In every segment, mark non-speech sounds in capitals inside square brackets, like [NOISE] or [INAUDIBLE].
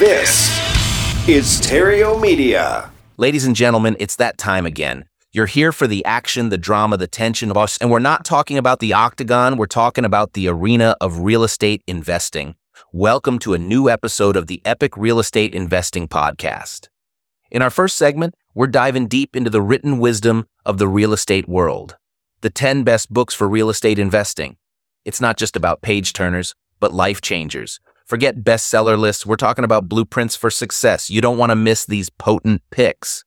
This is Terrio Media. Ladies and gentlemen, it's that time again. You're here for the action, the drama, the tension of us, and we're not talking about the octagon, we're talking about the arena of real estate investing. Welcome to a new episode of the Epic Real Estate Investing Podcast. In our first segment, we're diving deep into the written wisdom of the real estate world. The 10 best books for real estate investing. It's not just about page turners, but life changers. Forget bestseller lists. We're talking about blueprints for success. You don't want to miss these potent picks.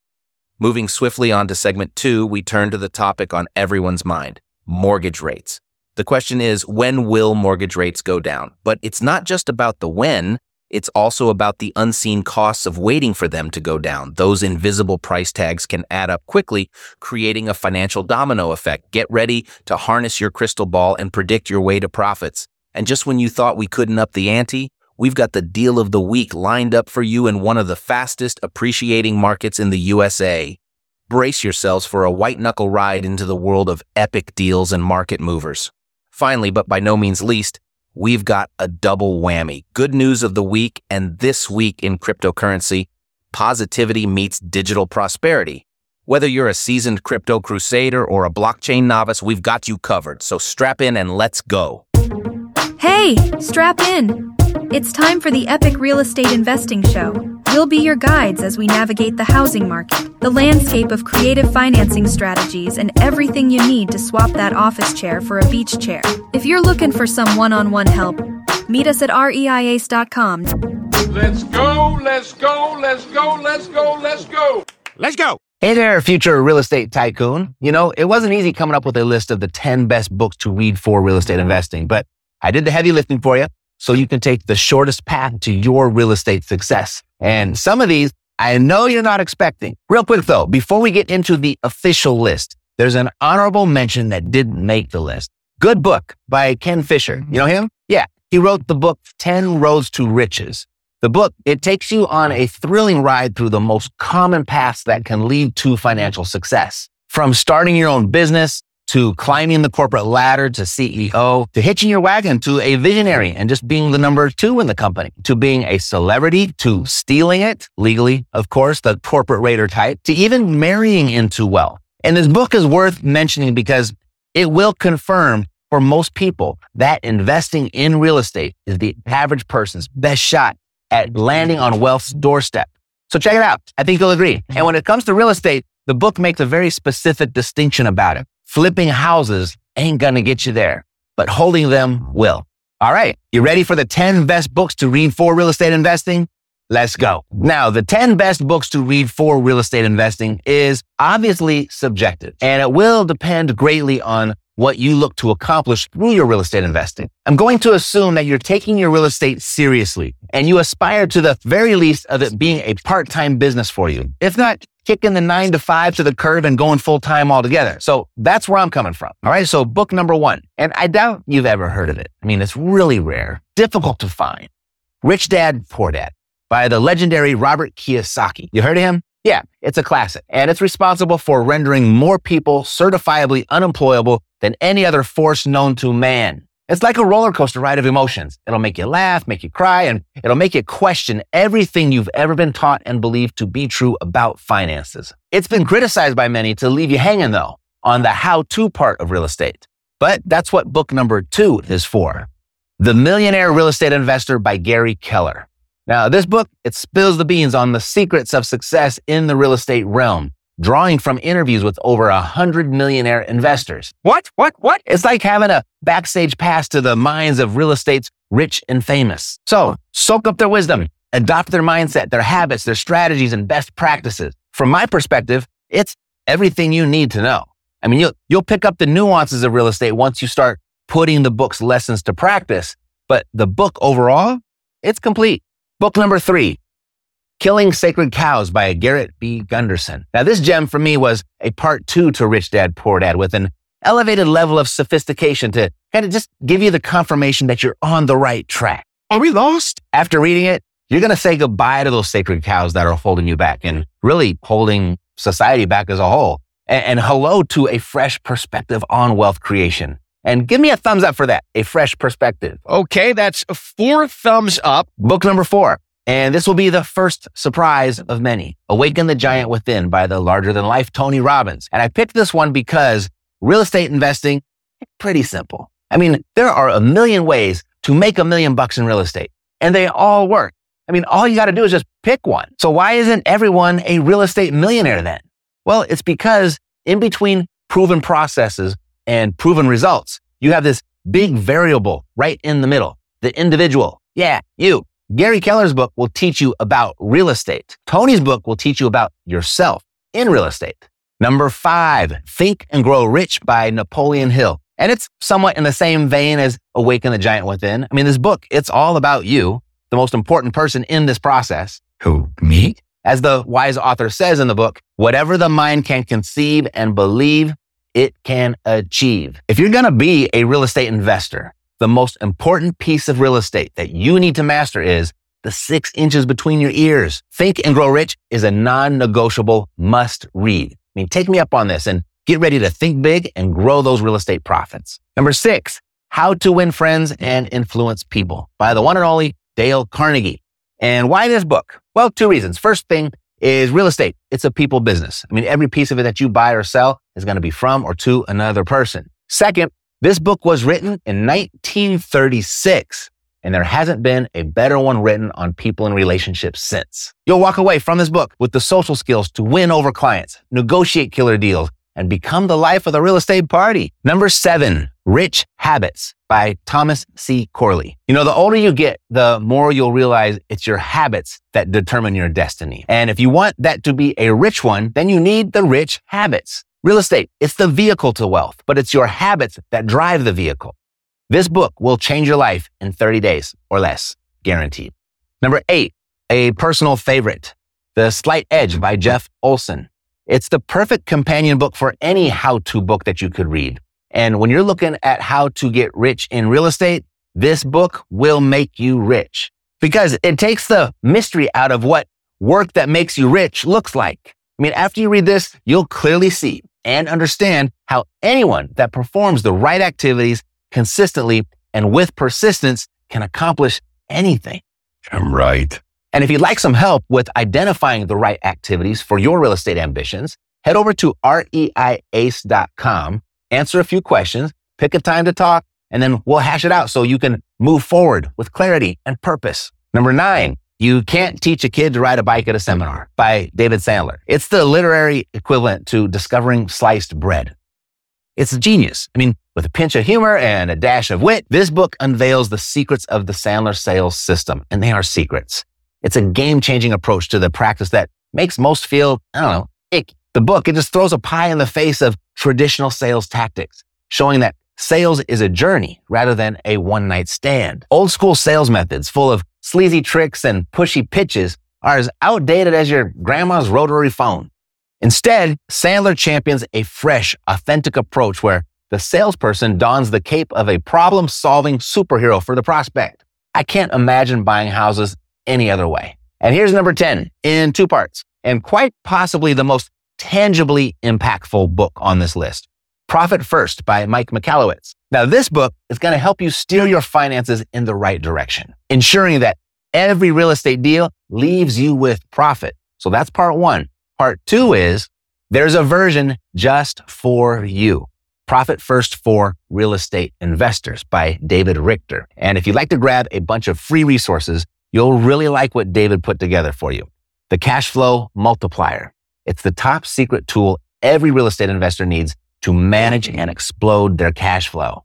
Moving swiftly on to segment two, we turn to the topic on everyone's mind mortgage rates. The question is when will mortgage rates go down? But it's not just about the when, it's also about the unseen costs of waiting for them to go down. Those invisible price tags can add up quickly, creating a financial domino effect. Get ready to harness your crystal ball and predict your way to profits. And just when you thought we couldn't up the ante, we've got the deal of the week lined up for you in one of the fastest appreciating markets in the USA. Brace yourselves for a white knuckle ride into the world of epic deals and market movers. Finally, but by no means least, we've got a double whammy. Good news of the week and this week in cryptocurrency, positivity meets digital prosperity. Whether you're a seasoned crypto crusader or a blockchain novice, we've got you covered. So strap in and let's go. Hey, strap in. It's time for the Epic Real Estate Investing Show. We'll be your guides as we navigate the housing market, the landscape of creative financing strategies, and everything you need to swap that office chair for a beach chair. If you're looking for some one on one help, meet us at reiace.com. Let's go, let's go, let's go, let's go, let's go. Let's go. Hey there, future real estate tycoon. You know, it wasn't easy coming up with a list of the 10 best books to read for real estate investing, but I did the heavy lifting for you so you can take the shortest path to your real estate success. And some of these I know you're not expecting. Real quick though, before we get into the official list, there's an honorable mention that didn't make the list. Good book by Ken Fisher. You know him? Yeah. He wrote the book 10 Roads to Riches. The book, it takes you on a thrilling ride through the most common paths that can lead to financial success. From starting your own business to climbing the corporate ladder to CEO, to hitching your wagon to a visionary and just being the number two in the company, to being a celebrity, to stealing it legally, of course, the corporate raider type, to even marrying into wealth. And this book is worth mentioning because it will confirm for most people that investing in real estate is the average person's best shot at landing on wealth's doorstep. So check it out. I think you'll agree. And when it comes to real estate, the book makes a very specific distinction about it. Flipping houses ain't gonna get you there, but holding them will. All right. You ready for the 10 best books to read for real estate investing? Let's go. Now, the 10 best books to read for real estate investing is obviously subjective and it will depend greatly on what you look to accomplish through your real estate investing. I'm going to assume that you're taking your real estate seriously and you aspire to the very least of it being a part-time business for you. If not, kicking the nine to five to the curb and going full time altogether. So that's where I'm coming from. All right. So book number one, and I doubt you've ever heard of it. I mean, it's really rare, difficult to find. Rich Dad, Poor Dad by the legendary Robert Kiyosaki. You heard of him? Yeah, it's a classic and it's responsible for rendering more people certifiably unemployable than any other force known to man. It's like a roller coaster ride of emotions. It'll make you laugh, make you cry, and it'll make you question everything you've ever been taught and believed to be true about finances. It's been criticized by many to leave you hanging though on the how to part of real estate. But that's what book number two is for. The Millionaire Real Estate Investor by Gary Keller. Now, this book, it spills the beans on the secrets of success in the real estate realm drawing from interviews with over a hundred millionaire investors. What? What? What? It's like having a backstage pass to the minds of real estate's rich and famous. So soak up their wisdom, adopt their mindset, their habits, their strategies, and best practices. From my perspective, it's everything you need to know. I mean, you'll, you'll pick up the nuances of real estate once you start putting the book's lessons to practice. But the book overall, it's complete. Book number three, Killing Sacred Cows by Garrett B. Gunderson. Now, this gem for me was a part two to Rich Dad, Poor Dad with an elevated level of sophistication to kind of just give you the confirmation that you're on the right track. Are we lost? After reading it, you're going to say goodbye to those sacred cows that are holding you back and really holding society back as a whole. And, and hello to a fresh perspective on wealth creation. And give me a thumbs up for that. A fresh perspective. Okay, that's four thumbs up. Book number four, And this will be the first surprise of many. Awaken the Giant Within by the larger than life Tony Robbins. And I picked this one because real estate investing, pretty simple. I mean, there are a million ways to make a million bucks in real estate and they all work. I mean, all you got to do is just pick one. So why isn't everyone a real estate millionaire then? Well, it's because in between proven processes and proven results, you have this big variable right in the middle, the individual. Yeah, you. Gary Keller's book will teach you about real estate. Tony's book will teach you about yourself in real estate. Number five, Think and Grow Rich by Napoleon Hill. And it's somewhat in the same vein as Awaken the Giant Within. I mean, this book, it's all about you, the most important person in this process. Who, me? As the wise author says in the book, whatever the mind can conceive and believe, it can achieve. If you're going to be a real estate investor, the most important piece of real estate that you need to master is the six inches between your ears. Think and Grow Rich is a non-negotiable must read. I mean, take me up on this and get ready to think big and grow those real estate profits. Number six, How to Win Friends and Influence People by the one and only Dale Carnegie. And why this book? Well, two reasons. First thing is real estate. It's a people business. I mean, every piece of it that you buy or sell is going to be from or to another person. Second, this book was written in 1936, and there hasn't been a better one written on people and relationships since. You'll walk away from this book with the social skills to win over clients, negotiate killer deals, and become the life of the real estate party. Number seven, Rich Habits by Thomas C. Corley. You know, the older you get, the more you'll realize it's your habits that determine your destiny. And if you want that to be a rich one, then you need the rich habits. Real estate, it's the vehicle to wealth, but it's your habits that drive the vehicle. This book will change your life in 30 days or less, guaranteed. Number eight, a personal favorite, The Slight Edge by Jeff Olson. It's the perfect companion book for any how-to book that you could read. And when you're looking at how to get rich in real estate, this book will make you rich because it takes the mystery out of what work that makes you rich looks like. I mean, after you read this, you'll clearly see and understand how anyone that performs the right activities consistently and with persistence can accomplish anything. I'm right. And if you'd like some help with identifying the right activities for your real estate ambitions, head over to reiace.com, answer a few questions, pick a time to talk, and then we'll hash it out so you can move forward with clarity and purpose. Number nine, you can't teach a kid to ride a bike at a seminar by David Sandler. It's the literary equivalent to discovering sliced bread. It's a genius. I mean, with a pinch of humor and a dash of wit, this book unveils the secrets of the Sandler sales system, and they are secrets. It's a game changing approach to the practice that makes most feel, I don't know. The book, it just throws a pie in the face of traditional sales tactics, showing that sales is a journey rather than a one night stand. Old school sales methods full of sleazy tricks and pushy pitches are as outdated as your grandma's rotary phone. Instead, Sandler champions a fresh, authentic approach where the salesperson dons the cape of a problem solving superhero for the prospect. I can't imagine buying houses any other way. And here's number 10 in two parts, and quite possibly the most tangibly impactful book on this list. Profit First by Mike Michalowicz. Now, this book is going to help you steer your finances in the right direction, ensuring that every real estate deal leaves you with profit. So that's part one. Part two is there's a version just for you. Profit First for Real Estate Investors by David Richter. And if you'd like to grab a bunch of free resources, you'll really like what David put together for you. The Cash Flow Multiplier. It's the top secret tool every real estate investor needs to manage and explode their cash flow.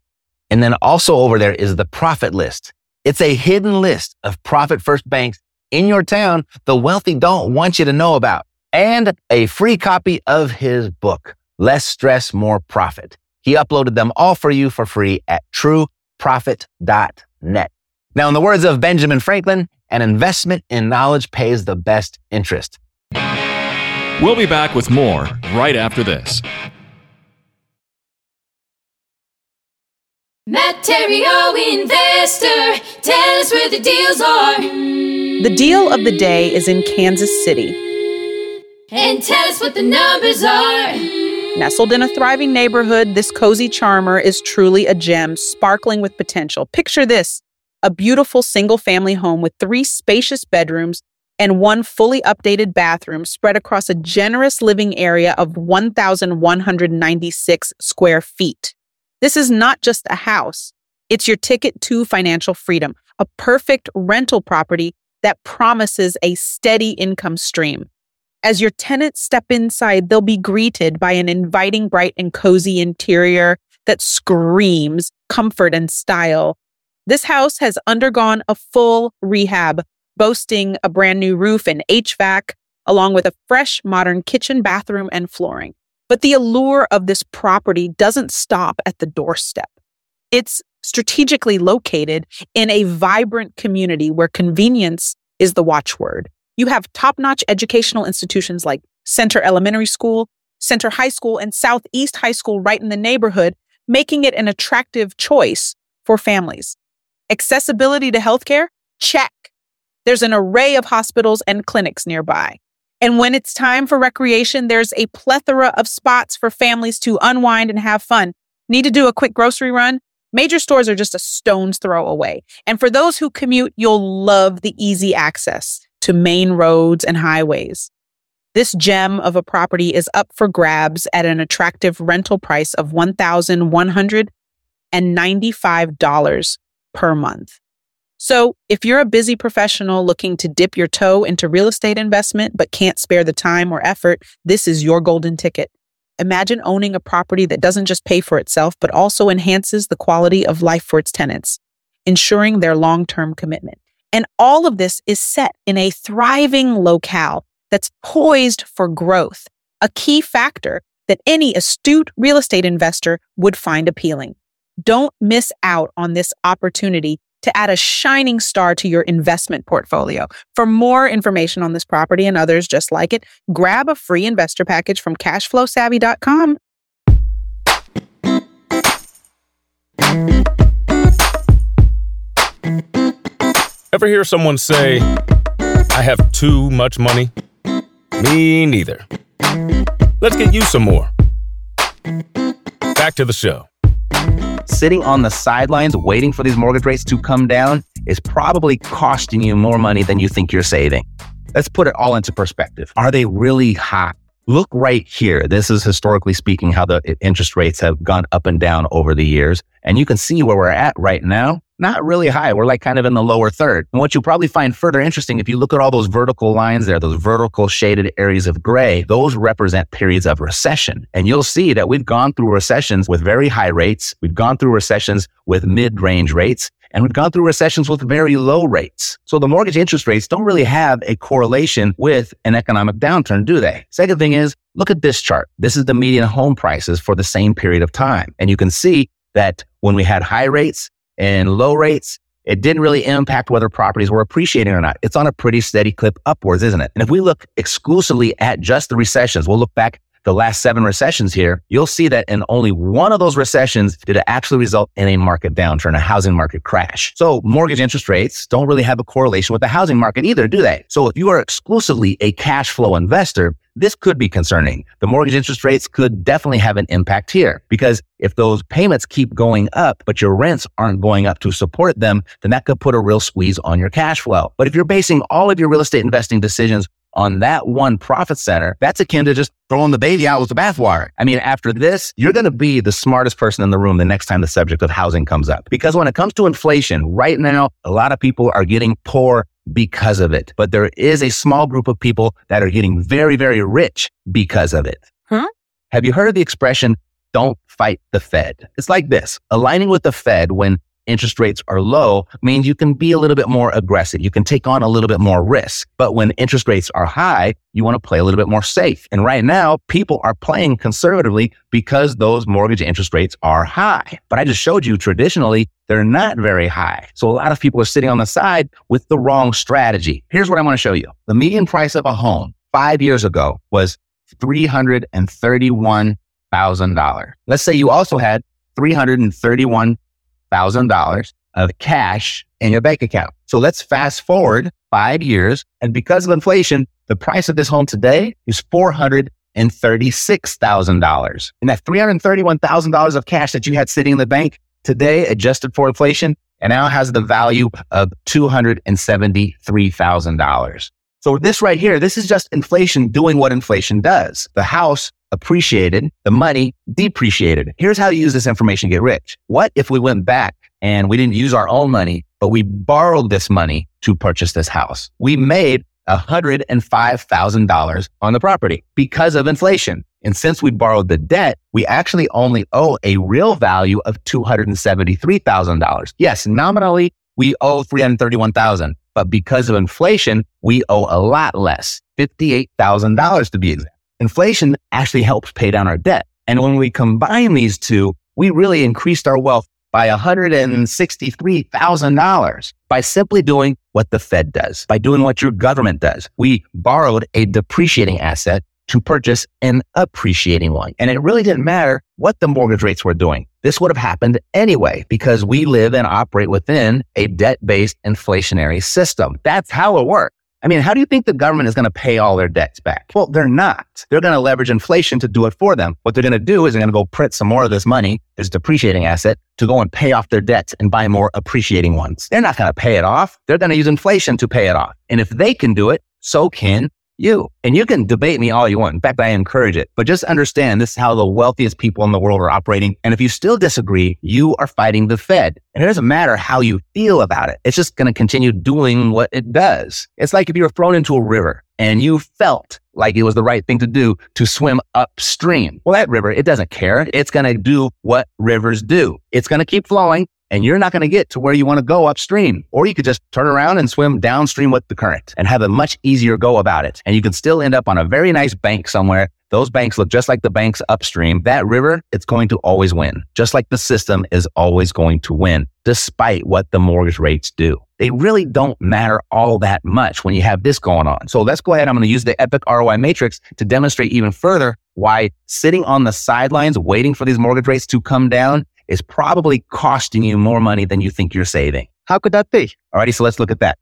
And then also over there is the profit list. It's a hidden list of profit first banks in your town the wealthy don't want you to know about and a free copy of his book, Less Stress, More Profit. He uploaded them all for you for free at trueprofit.net. Now, in the words of Benjamin Franklin, an investment in knowledge pays the best interest. We'll be back with more right after this. Material investor, tell us where the deals are. The deal of the day is in Kansas City. And tell us what the numbers are. Nestled in a thriving neighborhood, this cozy charmer is truly a gem, sparkling with potential. Picture this a beautiful single family home with three spacious bedrooms and one fully updated bathroom spread across a generous living area of 1,196 square feet. This is not just a house, it's your ticket to financial freedom, a perfect rental property that promises a steady income stream. As your tenants step inside, they'll be greeted by an inviting, bright, and cozy interior that screams comfort and style. This house has undergone a full rehab, boasting a brand new roof and HVAC, along with a fresh, modern kitchen, bathroom, and flooring. But the allure of this property doesn't stop at the doorstep. It's strategically located in a vibrant community where convenience is the watchword. You have top notch educational institutions like Center Elementary School, Center High School, and Southeast High School right in the neighborhood, making it an attractive choice for families. Accessibility to healthcare? Check. There's an array of hospitals and clinics nearby. And when it's time for recreation, there's a plethora of spots for families to unwind and have fun. Need to do a quick grocery run? Major stores are just a stone's throw away. And for those who commute, you'll love the easy access to main roads and highways. This gem of a property is up for grabs at an attractive rental price of $1,195 per month. So, if you're a busy professional looking to dip your toe into real estate investment but can't spare the time or effort, this is your golden ticket. Imagine owning a property that doesn't just pay for itself, but also enhances the quality of life for its tenants, ensuring their long term commitment. And all of this is set in a thriving locale that's poised for growth, a key factor that any astute real estate investor would find appealing. Don't miss out on this opportunity to add a shining star to your investment portfolio. For more information on this property and others just like it, grab a free investor package from cashflowsavvy.com. Ever hear someone say, I have too much money? Me neither. Let's get you some more. Back to the show. Sitting on the sidelines waiting for these mortgage rates to come down is probably costing you more money than you think you're saving. Let's put it all into perspective. Are they really high? Look right here. This is historically speaking how the interest rates have gone up and down over the years. And you can see where we're at right now not really high. We're like kind of in the lower third. And what you'll probably find further interesting, if you look at all those vertical lines there, those vertical shaded areas of gray, those represent periods of recession. And you'll see that we've gone through recessions with very high rates. We've gone through recessions with mid range rates. And we've gone through recessions with very low rates. So the mortgage interest rates don't really have a correlation with an economic downturn, do they? Second thing is, look at this chart. This is the median home prices for the same period of time. And you can see that when we had high rates, and low rates, it didn't really impact whether properties were appreciating or not. It's on a pretty steady clip upwards, isn't it? And if we look exclusively at just the recessions, we'll look back the last seven recessions here, you'll see that in only one of those recessions did it actually result in a market downturn, a housing market crash. So mortgage interest rates don't really have a correlation with the housing market either, do they? So if you are exclusively a cash flow investor, this could be concerning. The mortgage interest rates could definitely have an impact here because if those payments keep going up, but your rents aren't going up to support them, then that could put a real squeeze on your cash flow. But if you're basing all of your real estate investing decisions on that one profit center, that's akin to just throwing the baby out with the bathwater. I mean, after this, you're going to be the smartest person in the room the next time the subject of housing comes up. Because when it comes to inflation, right now, a lot of people are getting poor because of it. But there is a small group of people that are getting very, very rich because of it. Huh? Have you heard of the expression, don't fight the Fed? It's like this aligning with the Fed when interest rates are low means you can be a little bit more aggressive. You can take on a little bit more risk. But when interest rates are high, you want to play a little bit more safe. And right now, people are playing conservatively because those mortgage interest rates are high. But I just showed you traditionally, they're not very high. So a lot of people are sitting on the side with the wrong strategy. Here's what I want to show you. The median price of a home five years ago was $331,000. Let's say you also had 331 $1,000 of cash in your bank account. So let's fast forward five years. And because of inflation, the price of this home today is $436,000. And that $331,000 of cash that you had sitting in the bank today, adjusted for inflation, and now has the value of $273,000. So this right here, this is just inflation doing what inflation does. The house appreciated, the money depreciated. Here's how you use this information to get rich. What if we went back and we didn't use our own money, but we borrowed this money to purchase this house? We made $105,000 on the property because of inflation. And since we borrowed the debt, we actually only owe a real value of $273,000. Yes, nominally we owe 331,000, but because of inflation, we owe a lot less, $58,000 to be exact. Inflation actually helps pay down our debt. And when we combine these two, we really increased our wealth by $163,000 by simply doing what the Fed does, by doing what your government does. We borrowed a depreciating asset to purchase an appreciating one. And it really didn't matter what the mortgage rates were doing. This would have happened anyway because we live and operate within a debt based inflationary system. That's how it works. I mean, how do you think the government is going to pay all their debts back? Well, they're not. They're going to leverage inflation to do it for them. What they're going to do is they're going to go print some more of this money, this depreciating asset, to go and pay off their debts and buy more appreciating ones. They're not going to pay it off. They're going to use inflation to pay it off. And if they can do it, so can you. And you can debate me all you want. In fact, I encourage it. But just understand this is how the wealthiest people in the world are operating. And if you still disagree, you are fighting the Fed. And it doesn't matter how you feel about it. It's just going to continue doing what it does. It's like if you were thrown into a river and you felt like it was the right thing to do to swim upstream. Well, that river, it doesn't care. It's going to do what rivers do. It's going to keep flowing and you're not going to get to where you want to go upstream. Or you could just turn around and swim downstream with the current and have a much easier go about it. And you can still end up on a very nice bank somewhere. Those banks look just like the banks upstream. That river, it's going to always win, just like the system is always going to win, despite what the mortgage rates do. They really don't matter all that much when you have this going on. So let's go ahead. I'm going to use the Epic ROI matrix to demonstrate even further why sitting on the sidelines waiting for these mortgage rates to come down is probably costing you more money than you think you're saving. How could that be? Alrighty, so let's look at that.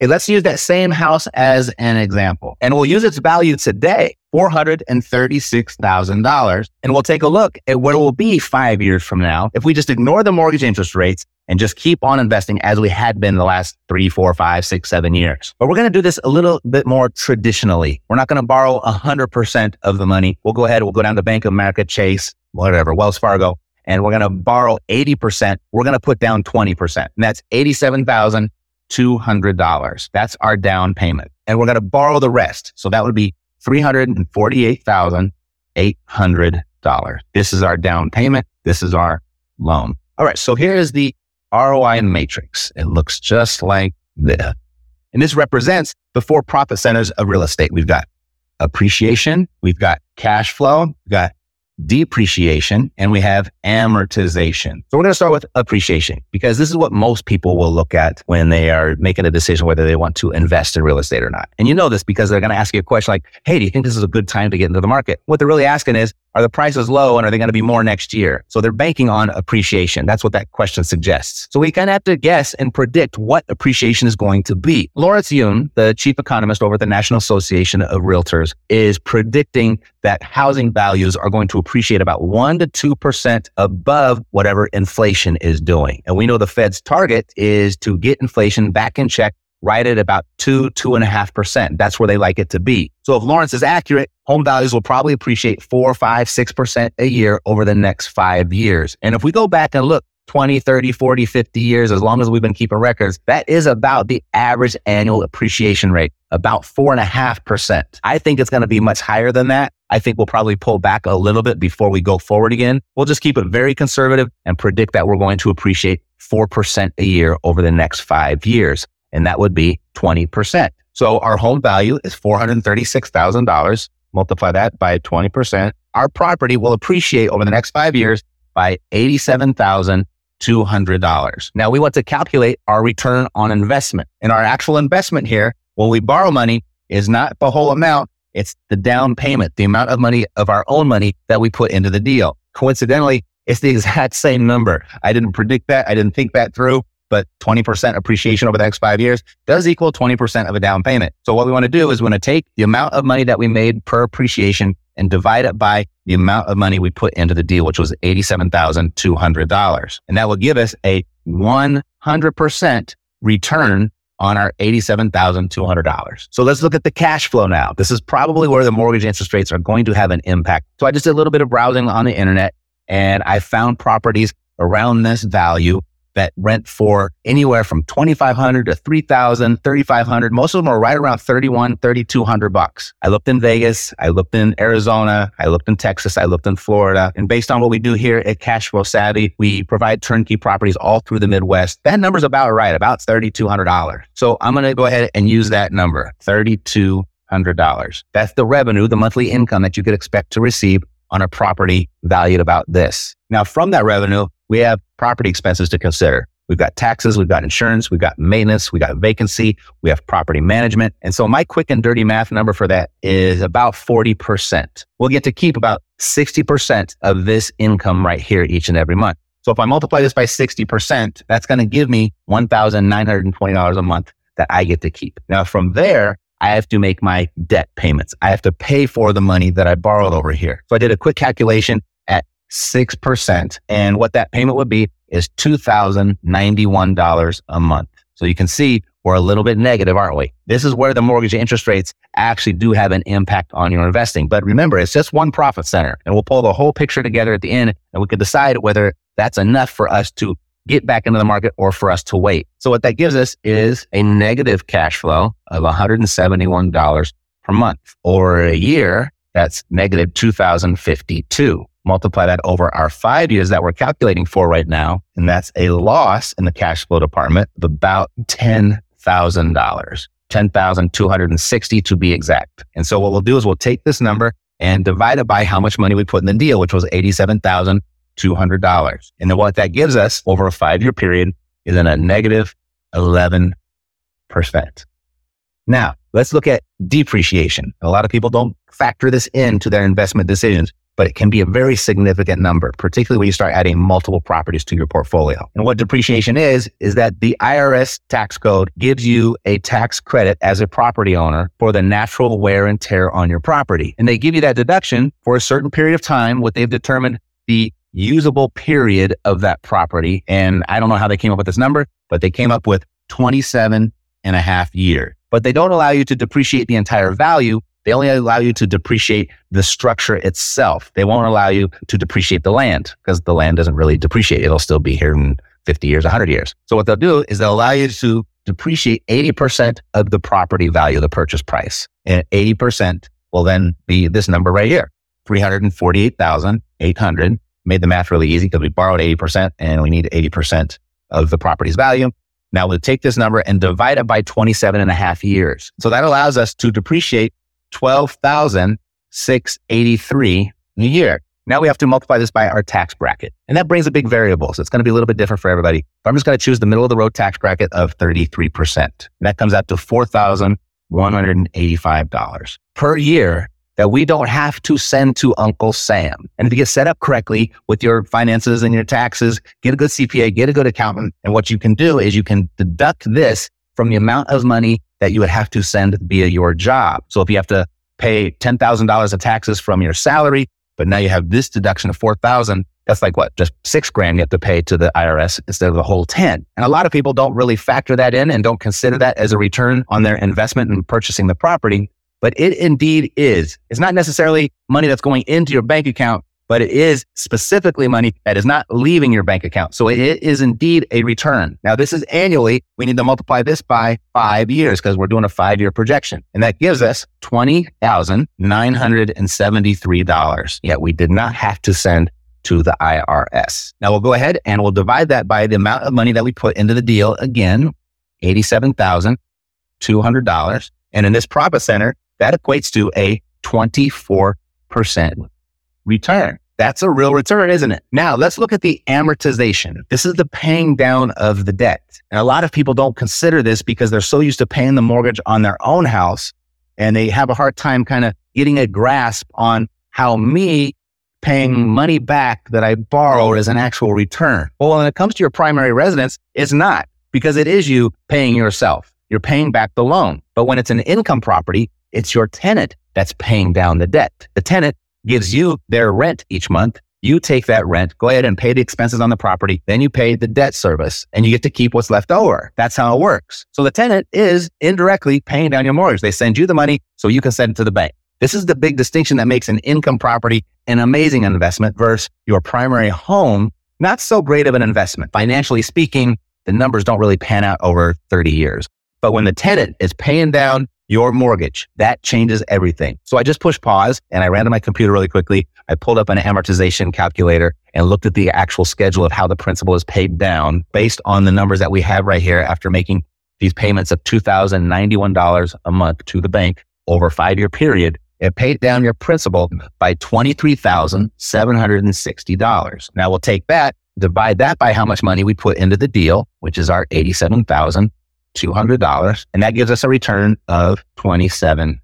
Okay, let's use that same house as an example, and we'll use its value today, $436,000. And we'll take a look at what it will be five years from now if we just ignore the mortgage interest rates and just keep on investing as we had been the last three, four, five, six, seven years. But we're going to do this a little bit more traditionally. We're not going to borrow 100% of the money. We'll go ahead, we'll go down to Bank of America, Chase, whatever, Wells Fargo, and we're going to borrow 80%. We're going to put down 20%. And that's $87,200. That's our down payment. And we're going to borrow the rest. So that would be $348,800. This is our down payment. This is our loan. All right. So here is the ROI matrix. It looks just like this. And this represents the four profit centers of real estate. We've got appreciation. We've got cash flow. We've got depreciation and we have amortization. So we're going to start with appreciation because this is what most people will look at when they are making a decision whether they want to invest in real estate or not. And you know this because they're going to ask you a question like, Hey, do you think this is a good time to get into the market? What they're really asking is, are the prices low and are they going to be more next year? So they're banking on appreciation. That's what that question suggests. So we kind of have to guess and predict what appreciation is going to be. Lawrence Yun, the chief economist over at the National Association of Realtors, is predicting that housing values are going to appreciate about one to 2% above whatever inflation is doing. And we know the Fed's target is to get inflation back in check right at about two, two and a half percent. That's where they like it to be. So if Lawrence is accurate, home values will probably appreciate four, five, six percent a year over the next five years. And if we go back and look 20, 30, 40, 50 years, as long as we've been keeping records, that is about the average annual appreciation rate, about four and a half percent. I think it's going to be much higher than that. I think we'll probably pull back a little bit before we go forward again. We'll just keep it very conservative and predict that we're going to appreciate 4% a year over the next five years and that would be 20%. So our home value is $436,000. Multiply that by 20%. Our property will appreciate over the next five years by $87,200. Now we want to calculate our return on investment and our actual investment here when we borrow money is not the whole amount. It's the down payment, the amount of money of our own money that we put into the deal. Coincidentally, it's the [LAUGHS] exact same number. I didn't predict that. I didn't think that through but 20% appreciation over the next five years does equal 20% of a down payment. So what we want to do is we want to take the amount of money that we made per appreciation and divide it by the amount of money we put into the deal, which was $87,200. And that will give us a 100% return on our $87,200. So let's look at the cash flow now. This is probably where the mortgage interest rates are going to have an impact. So I just did a little bit of browsing on the internet and I found properties around this value that rent for anywhere from 2500 to 3000 3500 most of them are right around 31 3200 bucks. I looked in vegas. I looked in arizona. I looked in texas. I looked in florida. And based on what we do here at cashflow savvy we provide turnkey properties all through the midwest. That number's about right about $3200 so i'm going to go ahead and use that number $3200 that's the revenue the monthly income that you could expect to receive on a property valued about this. Now from that revenue we have property expenses to consider. We've got taxes, we've got insurance, we've got maintenance, we got vacancy, we have property management. And so my quick and dirty math number for that is about 40%. We'll get to keep about 60% of this income right here each and every month. So if I multiply this by 60%, that's going to give me $1,920 a month that I get to keep. Now from there, I have to make my debt payments. I have to pay for the money that I borrowed over here. So I did a quick calculation 6%. And what that payment would be is $2,091 a month. So you can see we're a little bit negative, aren't we? This is where the mortgage interest rates actually do have an impact on your investing. But remember, it's just one profit center and we'll pull the whole picture together at the end and we could decide whether that's enough for us to get back into the market or for us to wait. So what that gives us is a negative cash flow of $171 per month or a year. That's negative 2052 multiply that over our five years that we're calculating for right now. And that's a loss in the cash flow department of about $10,000, 10,260 to be exact. And so what we'll do is we'll take this number and divide it by how much money we put in the deal, which was $87,200. And then what that gives us over a five year period is in a negative 11%. Now let's look at depreciation. A lot of people don't factor this into their investment decisions but it can be a very significant number, particularly when you start adding multiple properties to your portfolio. And what depreciation is, is that the IRS tax code gives you a tax credit as a property owner for the natural wear and tear on your property. And they give you that deduction for a certain period of time, what they've determined the usable period of that property. And I don't know how they came up with this number, but they came up with 27 and a half years. But they don't allow you to depreciate the entire value they only allow you to depreciate the structure itself. They won't allow you to depreciate the land because the land doesn't really depreciate. It'll still be here in 50 years, 100 years. So what they'll do is they'll allow you to depreciate 80% of the property value, the purchase price. And 80% will then be this number right here, 348,800. Made the math really easy because we borrowed 80% and we need 80% of the property's value. Now we'll take this number and divide it by 27 and a half years. So that allows us to depreciate 12,683 a year. Now we have to multiply this by our tax bracket. And that brings a big variable. So it's going to be a little bit different for everybody. But I'm just going to choose the middle of the road tax bracket of 33%. And that comes out to $4,185 per year that we don't have to send to Uncle Sam. And if you get set up correctly with your finances and your taxes, get a good CPA, get a good accountant. And what you can do is you can deduct this from the amount of money that you would have to send via your job. So if you have to pay $10,000 of taxes from your salary, but now you have this deduction of 4,000, that's like what? Just six grand you have to pay to the IRS instead of the whole 10. And a lot of people don't really factor that in and don't consider that as a return on their investment in purchasing the property. But it indeed is. It's not necessarily money that's going into your bank account, but it is specifically money that is not leaving your bank account. So it is indeed a return. Now, this is annually. We need to multiply this by five years because we're doing a five year projection. And that gives us $20,973. Yet we did not have to send to the IRS. Now we'll go ahead and we'll divide that by the amount of money that we put into the deal. Again, $87,200. And in this profit center, that equates to a 24% return. That's a real return, isn't it? Now let's look at the amortization. This is the paying down of the debt. And a lot of people don't consider this because they're so used to paying the mortgage on their own house and they have a hard time kind of getting a grasp on how me paying money back that I borrowed is an actual return. Well, when it comes to your primary residence, it's not because it is you paying yourself. You're paying back the loan. But when it's an income property, it's your tenant that's paying down the debt. The tenant gives you their rent each month You take that rent, go ahead and pay the expenses on the property. Then you pay the debt service and you get to keep what's left over. That's how it works. So the tenant is indirectly paying down your mortgage. They send you the money so you can send it to the bank. This is the big distinction that makes an income property an amazing investment versus your primary home, not so great of an investment. Financially speaking, the numbers don't really pan out over 30 years. But when the tenant is paying down your mortgage. That changes everything. So I just pushed pause and I ran to my computer really quickly. I pulled up an amortization calculator and looked at the actual schedule of how the principal is paid down based on the numbers that we have right here after making these payments of $2,091 a month to the bank over a five year period. It paid down your principal by $23,760. Now we'll take that, divide that by how much money we put into the deal, which is our 87,000 $200, and that gives us a return of 27%.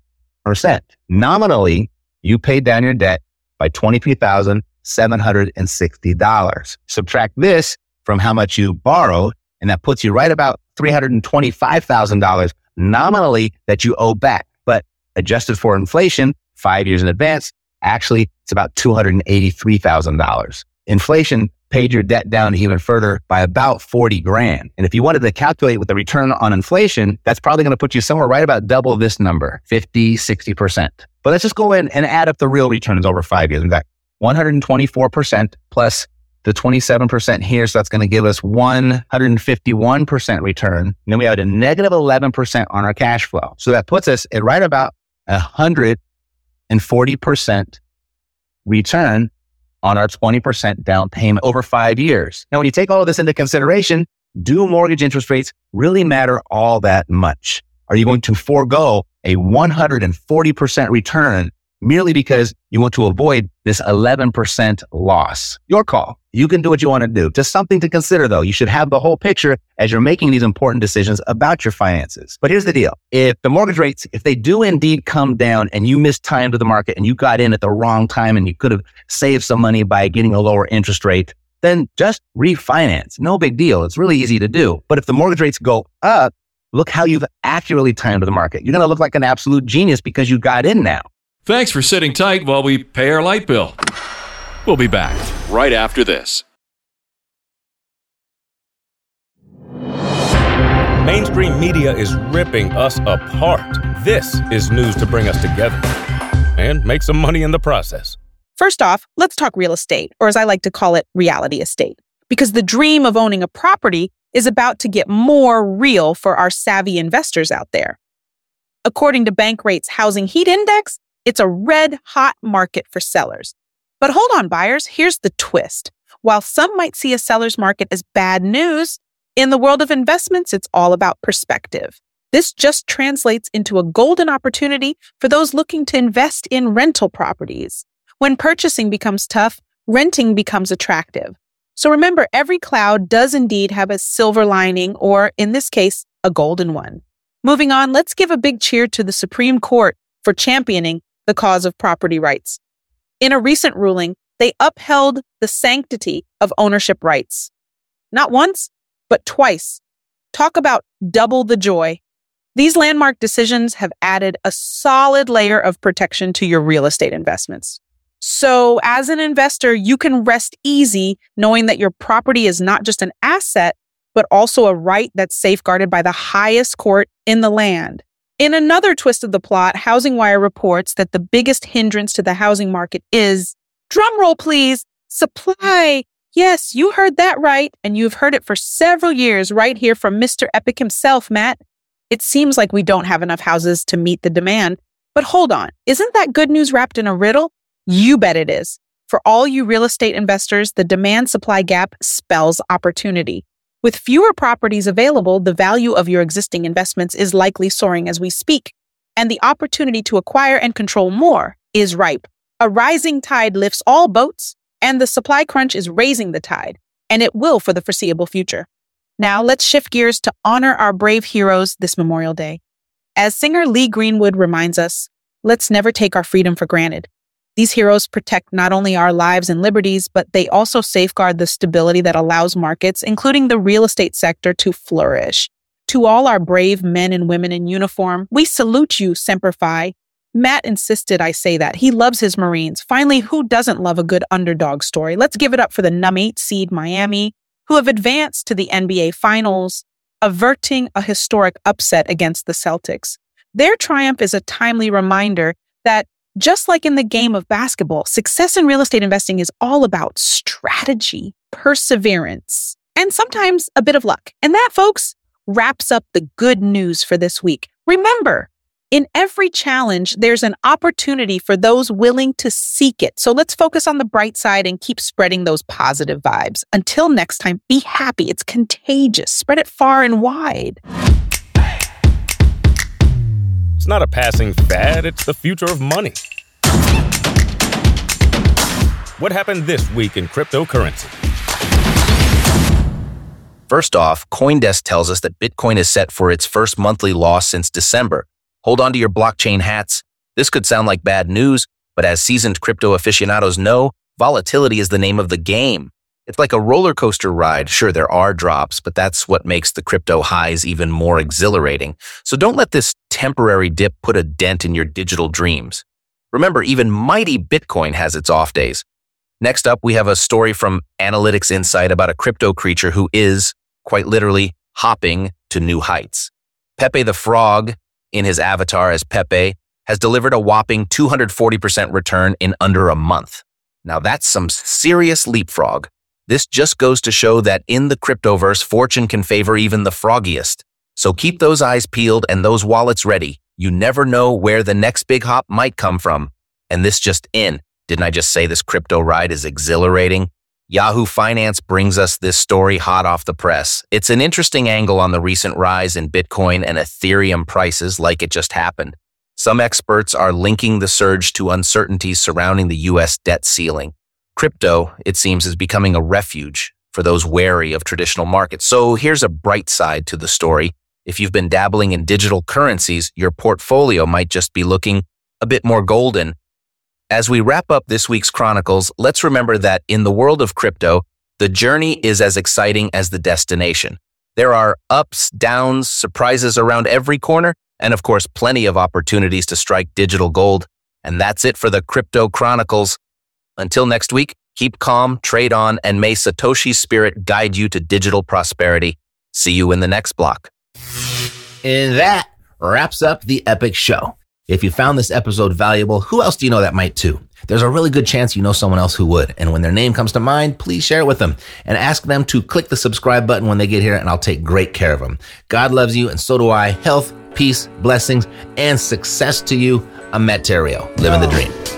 Nominally, you paid down your debt by $23,760. Subtract this from how much you borrowed, and that puts you right about $325,000 nominally that you owe back. But adjusted for inflation, five years in advance, actually, it's about $283,000. Inflation paid your debt down even further by about 40 grand. And if you wanted to calculate with the return on inflation, that's probably going to put you somewhere right about double this number, 50, 60%. But let's just go in and add up the real returns over five years. We got 124% plus the 27% here. So that's going to give us 151% return. And then we have a negative 11% on our cash flow. So that puts us at right about 140% return on our 20% down payment over five years. Now, when you take all of this into consideration, do mortgage interest rates really matter all that much? Are you going to forego a 140% return merely because you want to avoid this 11% loss. Your call. You can do what you want to do. Just something to consider though. You should have the whole picture as you're making these important decisions about your finances. But here's the deal. If the mortgage rates, if they do indeed come down and you missed time to the market and you got in at the wrong time and you could have saved some money by getting a lower interest rate, then just refinance. No big deal. It's really easy to do. But if the mortgage rates go up, look how you've accurately timed the market. You're going to look like an absolute genius because you got in now. Thanks for sitting tight while we pay our light bill. We'll be back right after this. Mainstream media is ripping us apart. This is news to bring us together and make some money in the process. First off, let's talk real estate, or as I like to call it, reality estate. Because the dream of owning a property is about to get more real for our savvy investors out there. According to Bankrate's Housing Heat Index, it's a red hot market for sellers. But hold on, buyers, here's the twist. While some might see a seller's market as bad news, in the world of investments, it's all about perspective. This just translates into a golden opportunity for those looking to invest in rental properties. When purchasing becomes tough, renting becomes attractive. So remember, every cloud does indeed have a silver lining, or in this case, a golden one. Moving on, let's give a big cheer to the Supreme Court for championing the cause of property rights. In a recent ruling, they upheld the sanctity of ownership rights. Not once, but twice. Talk about double the joy. These landmark decisions have added a solid layer of protection to your real estate investments. So, as an investor, you can rest easy knowing that your property is not just an asset, but also a right that's safeguarded by the highest court in the land. In another twist of the plot, Housing Wire reports that the biggest hindrance to the housing market is, drumroll please, supply. Yes, you heard that right, and you've heard it for several years right here from Mr. Epic himself, Matt. It seems like we don't have enough houses to meet the demand. But hold on, isn't that good news wrapped in a riddle? You bet it is. For all you real estate investors, the demand supply gap spells opportunity. With fewer properties available, the value of your existing investments is likely soaring as we speak, and the opportunity to acquire and control more is ripe. A rising tide lifts all boats, and the supply crunch is raising the tide, and it will for the foreseeable future. Now let's shift gears to honor our brave heroes this Memorial Day. As singer Lee Greenwood reminds us, let's never take our freedom for granted. These heroes protect not only our lives and liberties, but they also safeguard the stability that allows markets, including the real estate sector, to flourish. To all our brave men and women in uniform, we salute you, Semper Fi. Matt insisted I say that. He loves his Marines. Finally, who doesn't love a good underdog story? Let's give it up for the num 8 seed Miami, who have advanced to the NBA Finals, averting a historic upset against the Celtics. Their triumph is a timely reminder that just like in the game of basketball, success in real estate investing is all about strategy, perseverance, and sometimes a bit of luck. And that, folks, wraps up the good news for this week. Remember, in every challenge, there's an opportunity for those willing to seek it. So let's focus on the bright side and keep spreading those positive vibes. Until next time, be happy. It's contagious. Spread it far and wide. It's not a passing fad, it's the future of money. What happened this week in cryptocurrency? First off, Coindesk tells us that Bitcoin is set for its first monthly loss since December. Hold on to your blockchain hats. This could sound like bad news, but as seasoned crypto aficionados know, volatility is the name of the game. It's like a roller coaster ride. Sure, there are drops, but that's what makes the crypto highs even more exhilarating. So don't let this temporary dip put a dent in your digital dreams. Remember, even mighty Bitcoin has its off days. Next up, we have a story from Analytics Insight about a crypto creature who is, quite literally, hopping to new heights. Pepe the Frog, in his avatar as Pepe, has delivered a whopping 240% return in under a month. Now that's some serious leapfrog. This just goes to show that in the cryptoverse, fortune can favor even the froggiest. So keep those eyes peeled and those wallets ready. You never know where the next big hop might come from. And this just in. Didn't I just say this crypto ride is exhilarating? Yahoo Finance brings us this story hot off the press. It's an interesting angle on the recent rise in Bitcoin and Ethereum prices, like it just happened. Some experts are linking the surge to uncertainties surrounding the U.S. debt ceiling. Crypto, it seems, is becoming a refuge for those wary of traditional markets. So here's a bright side to the story. If you've been dabbling in digital currencies, your portfolio might just be looking a bit more golden as we wrap up this week's Chronicles, let's remember that in the world of crypto, the journey is as exciting as the destination. There are ups, downs, surprises around every corner, and of course, plenty of opportunities to strike digital gold. And that's it for the Crypto Chronicles. Until next week, keep calm, trade on, and may Satoshi's spirit guide you to digital prosperity. See you in the next block. And that wraps up the epic show. If you found this episode valuable, who else do you know that might too? There's a really good chance you know someone else who would. And when their name comes to mind, please share it with them and ask them to click the subscribe button when they get here and I'll take great care of them. God loves you and so do I. Health, peace, blessings, and success to you. I'm Matt Theriault, living the dream.